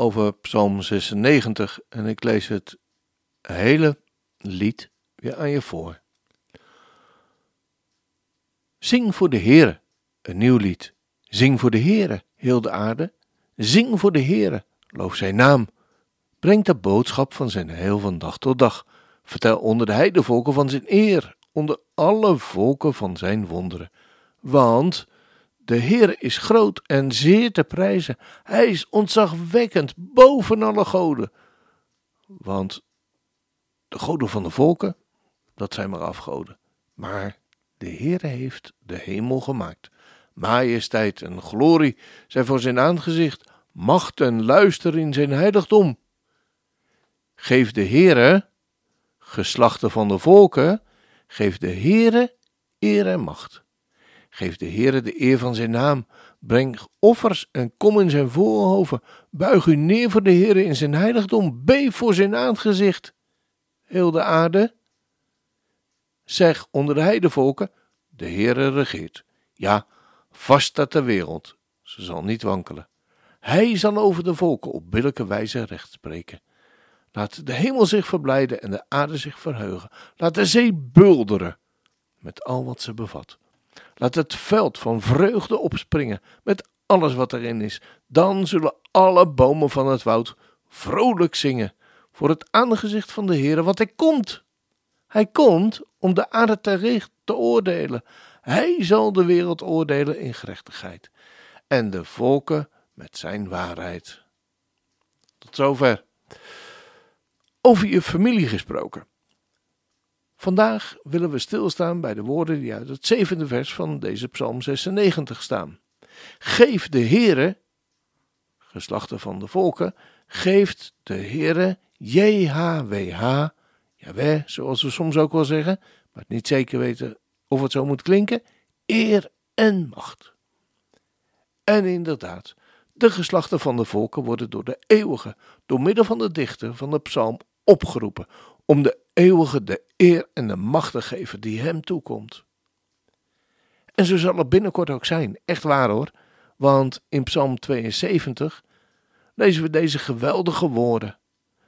over Psalm 96 en ik lees het hele lied weer aan je voor. Zing voor de Heere, een nieuw lied. Zing voor de Heere, heel de aarde. Zing voor de Heere, loof zijn naam. Breng de boodschap van zijn heil van dag tot dag. Vertel onder de heidevolken van zijn eer, onder alle volken van zijn wonderen. Want de Heer is groot en zeer te prijzen. Hij is ontzagwekkend boven alle goden. Want de goden van de volken, dat zijn maar afgoden. Maar de Heer heeft de hemel gemaakt. Majesteit en glorie zijn voor zijn aangezicht. Macht en luister in zijn heiligdom. Geef de Heere, geslachten van de volken, geef de Heere eer en macht. Geef de Heere de eer van zijn naam. Breng offers en kom in zijn voorhoven. Buig u neer voor de Heere in zijn heiligdom. Beef voor zijn aangezicht. Heel de aarde. Zeg onder de heidevolken, de Heere regeert. Ja, vast staat de wereld. Ze zal niet wankelen. Hij zal over de volken op billijke wijze recht spreken. Laat de hemel zich verblijden en de aarde zich verheugen. Laat de zee bulderen met al wat ze bevat. Laat het veld van vreugde opspringen met alles wat erin is. Dan zullen alle bomen van het woud vrolijk zingen voor het aangezicht van de Heer, want hij komt. Hij komt om de aarde terecht te oordelen. Hij zal de wereld oordelen in gerechtigheid en de volken met zijn waarheid. Tot zover. Over je familie gesproken. Vandaag willen we stilstaan bij de woorden die uit het zevende vers van deze Psalm 96 staan. Geef de Heere, geslachten van de volken, geeft de Heere JHWH, Jaweh, zoals we soms ook wel zeggen, maar niet zeker weten of het zo moet klinken, eer en macht. En inderdaad, de geslachten van de volken worden door de eeuwige, door middel van de dichter van de psalm opgeroepen om de eeuwige de eer en de macht te geven die hem toekomt. En zo zal het binnenkort ook zijn, echt waar hoor, want in Psalm 72 lezen we deze geweldige woorden.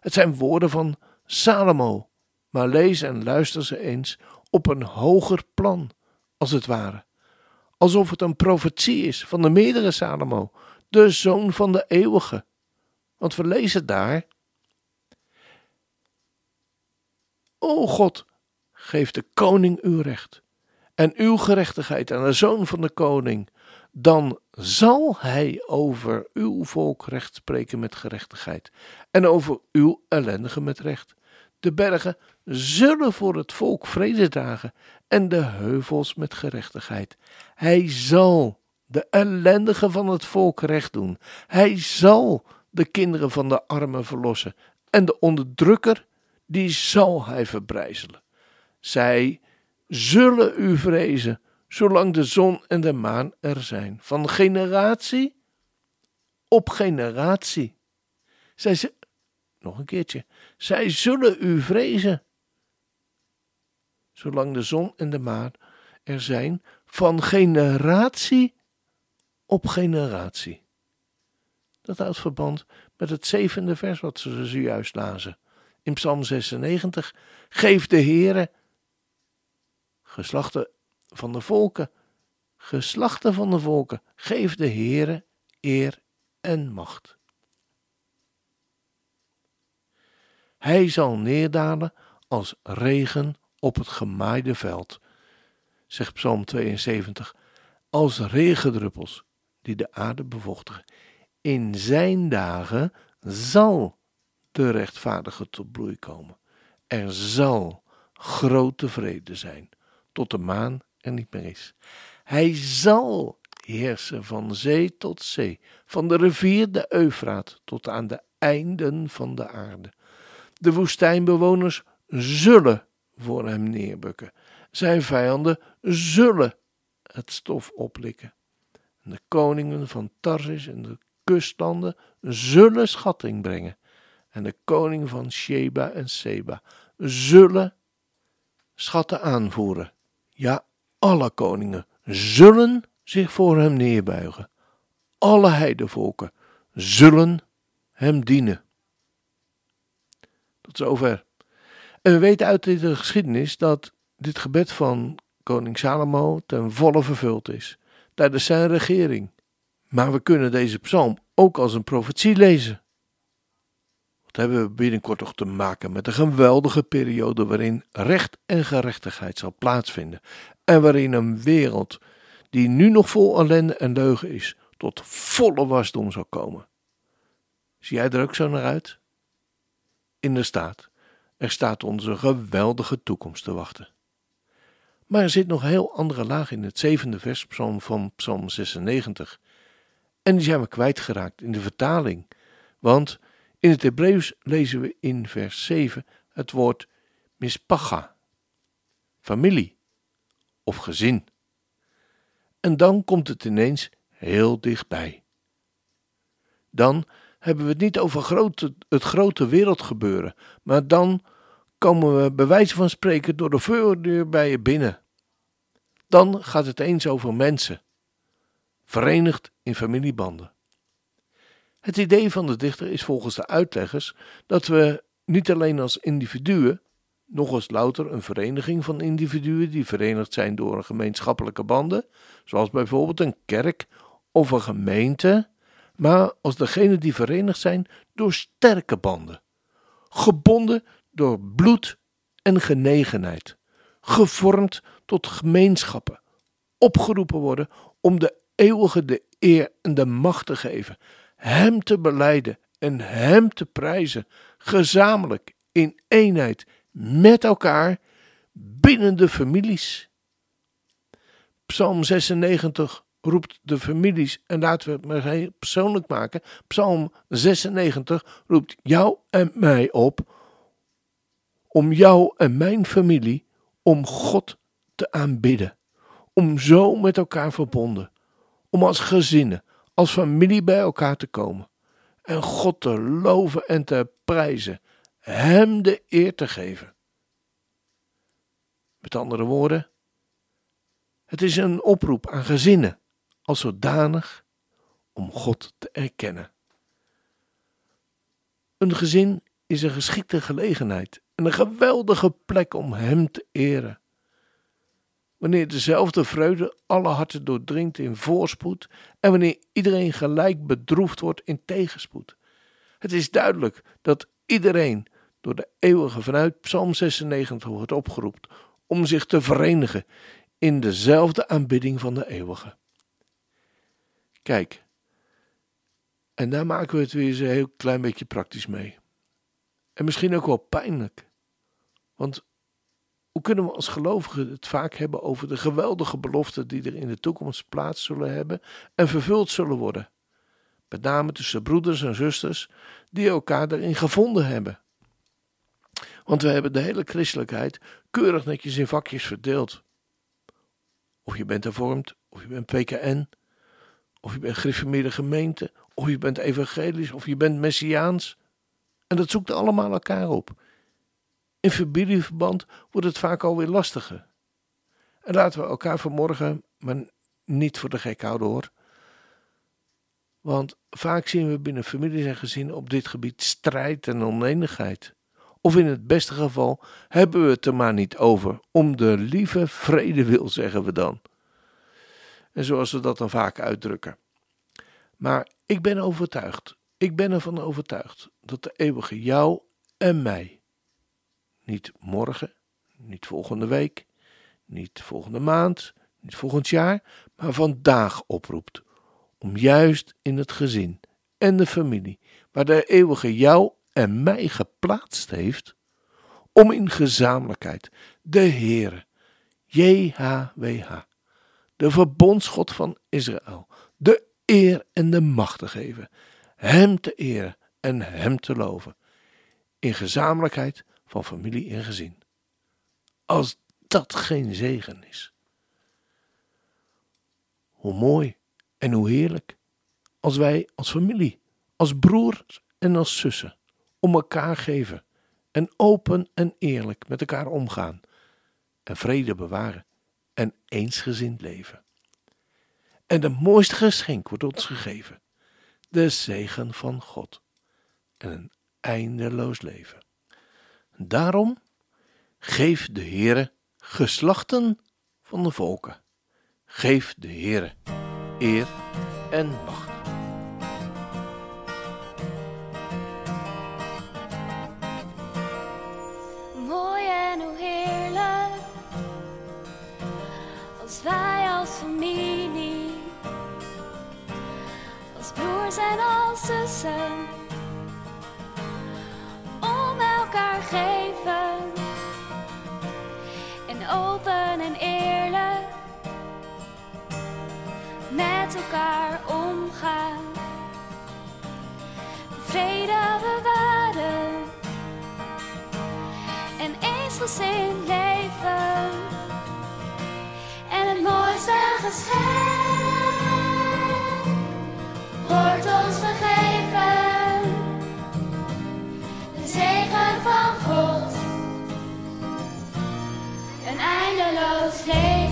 Het zijn woorden van Salomo, maar lees en luister ze eens op een hoger plan, als het ware. Alsof het een profetie is van de meerdere Salomo, de zoon van de eeuwige. Want we lezen daar O God, geef de koning uw recht en uw gerechtigheid aan de zoon van de koning. Dan zal hij over uw volk recht spreken met gerechtigheid en over uw ellendigen met recht. De bergen zullen voor het volk vrede dragen en de heuvels met gerechtigheid. Hij zal de ellendigen van het volk recht doen. Hij zal de kinderen van de armen verlossen en de onderdrukker die zal hij verbrijzelen. Zij zullen u vrezen, zolang de zon en de maan er zijn, van generatie op generatie. Zij nog een keertje, zij zullen u vrezen, zolang de zon en de maan er zijn, van generatie op generatie. Dat houdt verband met het zevende vers wat ze zojuist lazen in Psalm 96. Geef de Heere, geslachten van de volken, geslachten van de volken, geef de Heere eer en macht. Hij zal neerdalen als regen op het gemaaide veld, zegt Psalm 72, als regendruppels die de aarde bevochtigen. In zijn dagen zal de rechtvaardige tot bloei komen. Er zal grote vrede zijn, tot de maan er niet meer is. Hij zal heersen van zee tot zee, van de rivier de Eufraat tot aan de einden van de aarde. De woestijnbewoners zullen voor hem neerbukken. Zijn vijanden zullen het stof oplikken. de koningen van Tarsis en de kustlanden zullen schatting brengen. En de koning van Sheba en Seba zullen schatten aanvoeren. Ja, alle koningen zullen zich voor hem neerbuigen. Alle heidevolken zullen hem dienen. Tot zover. En we weten uit de geschiedenis dat dit gebed van koning Salomo ten volle vervuld is tijdens zijn regering. Maar we kunnen deze psalm ook als een profetie lezen. Wat hebben we binnenkort toch te maken met een geweldige periode waarin recht en gerechtigheid zal plaatsvinden en waarin een wereld die nu nog vol ellende en leugen is, tot volle wasdom zal komen. Zie jij er ook zo naar uit? Inderdaad, er staat onze geweldige toekomst te wachten. Maar er zit nog een heel andere laag in het zevende verspsalm van Psalm 96. En die zijn we kwijtgeraakt in de vertaling. Want in het Hebreeuws lezen we in vers 7 het woord mispacha, familie of gezin. En dan komt het ineens heel dichtbij. Dan hebben we het niet over grote, het grote wereldgebeuren, maar dan komen we bij wijze van spreken door de voordeur bij je binnen. Dan gaat het eens over mensen, verenigd in familiebanden. Het idee van de dichter is volgens de uitleggers dat we niet alleen als individuen, nog als louter een vereniging van individuen die verenigd zijn door een gemeenschappelijke banden, zoals bijvoorbeeld een kerk of een gemeente, maar als degenen die verenigd zijn door sterke banden, gebonden door bloed en genegenheid, gevormd tot gemeenschappen, opgeroepen worden om de eeuwige de eer en de macht te geven, Hem te beleiden en Hem te prijzen, gezamenlijk in eenheid met elkaar binnen de families. Psalm 96 roept de families, en laten we het maar heel persoonlijk maken. Psalm 96 roept jou en mij op om jou en mijn familie, om God te aanbidden. Om zo met elkaar verbonden, om als gezinnen, als familie bij elkaar te komen. En God te loven en te prijzen, Hem de eer te geven. Met andere woorden, het is een oproep aan gezinnen als zodanig om God te erkennen. Een gezin is een geschikte gelegenheid en een geweldige plek om Hem te eren. Wanneer dezelfde vreugde alle harten doordringt in voorspoed en wanneer iedereen gelijk bedroefd wordt in tegenspoed. Het is duidelijk dat iedereen door de eeuwige vanuit Psalm 96 wordt opgeroepen om zich te verenigen in dezelfde aanbidding van de eeuwige. Kijk, en daar maken we het weer eens een heel klein beetje praktisch mee. En misschien ook wel pijnlijk. Want hoe kunnen we als gelovigen het vaak hebben over de geweldige beloften die er in de toekomst plaats zullen hebben en vervuld zullen worden? Met name tussen broeders en zusters die elkaar daarin gevonden hebben. Want we hebben de hele christelijkheid keurig netjes in vakjes verdeeld. Of je bent hervormd, of je bent PKN, of je bent gereformeerde gemeente, of je bent evangelisch, of je bent messiaans. En dat zoekt allemaal elkaar op. In familieverband wordt het vaak alweer lastiger. En laten we elkaar vanmorgen, maar niet voor de gek houden hoor. Want vaak zien we binnen families en gezinnen op dit gebied strijd en oneenigheid. Of in het beste geval hebben we het er maar niet over. Om de lieve vrede wil, zeggen we dan. En zoals we dat dan vaak uitdrukken. Maar ik ben overtuigd, ik ben ervan overtuigd dat de eeuwige jou en mij, niet morgen, niet volgende week, niet volgende maand, niet volgend jaar, maar vandaag oproept. Om juist in het gezin en de familie, waar de eeuwige jou en mij geplaatst heeft, om in gezamenlijkheid de Heere, JHWH, de verbondsgod van Israël, de eer en de macht te geven, Hem te eren en Hem te loven, in gezamenlijkheid van familie en gezin. Als dat geen zegen is. Hoe mooi en hoe heerlijk als wij als familie, als broers en als zussen om elkaar geven en open en eerlijk met elkaar omgaan en vrede bewaren en eensgezind leven. En het mooiste geschenk wordt ons gegeven, de zegen van God en een eindeloos leven. Daarom geef de Heere geslachten van de volken. Geef de Heere eer en macht. Mooi en hoe heerlijk als wij als familie, als broers en als zussen, elkaar omgaan, vrede bewaren en eensgezind leven. En het mooiste geschenk wordt ons gegeven. De zegen van God. Een eindeloos leven.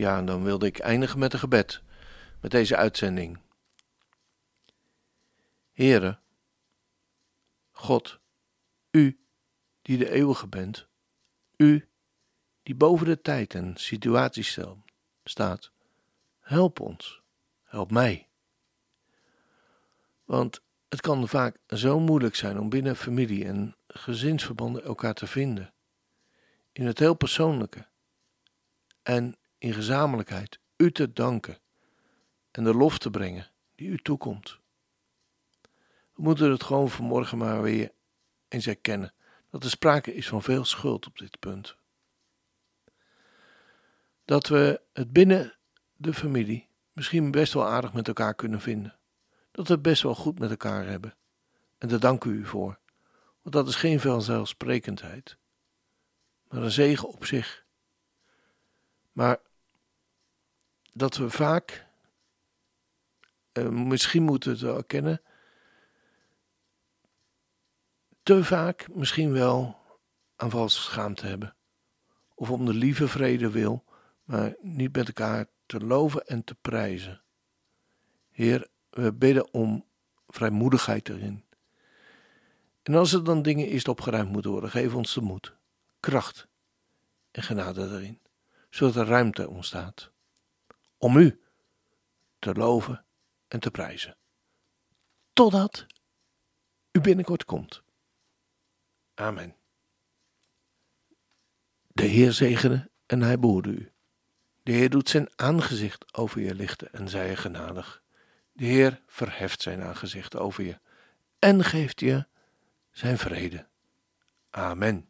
Ja, en dan wilde ik eindigen met een gebed, met deze uitzending. Heere, God, U die de eeuwige bent, U die boven de tijd en situaties staat, help ons, help mij. Want het kan vaak zo moeilijk zijn om binnen familie en gezinsverbanden elkaar te vinden. In het heel persoonlijke en in gezamenlijkheid u te danken en de lof te brengen die u toekomt. We moeten het gewoon vanmorgen maar weer eens erkennen dat er sprake is van veel schuld op dit punt. Dat we het binnen de familie misschien best wel aardig met elkaar kunnen vinden. Dat we het best wel goed met elkaar hebben. En daar dank u voor. Want dat is geen vanzelfsprekendheid, maar een zegen op zich. Maar dat we vaak, eh, misschien moeten we het wel erkennen, te vaak misschien wel aan valse schaamte hebben. Of om de lieve vrede wil, maar niet met elkaar te loven en te prijzen. Heer, we bidden om vrijmoedigheid erin. En als er dan dingen dat opgeruimd moeten worden, geef ons de moed, kracht en genade erin, zodat er ruimte ontstaat om u te loven en te prijzen. Totdat u binnenkort komt. Amen. De Heer zegene en hij behoede u. De Heer doet zijn aangezicht over je lichten en zij je genadig. De Heer verheft zijn aangezicht over je en geeft je zijn vrede. Amen.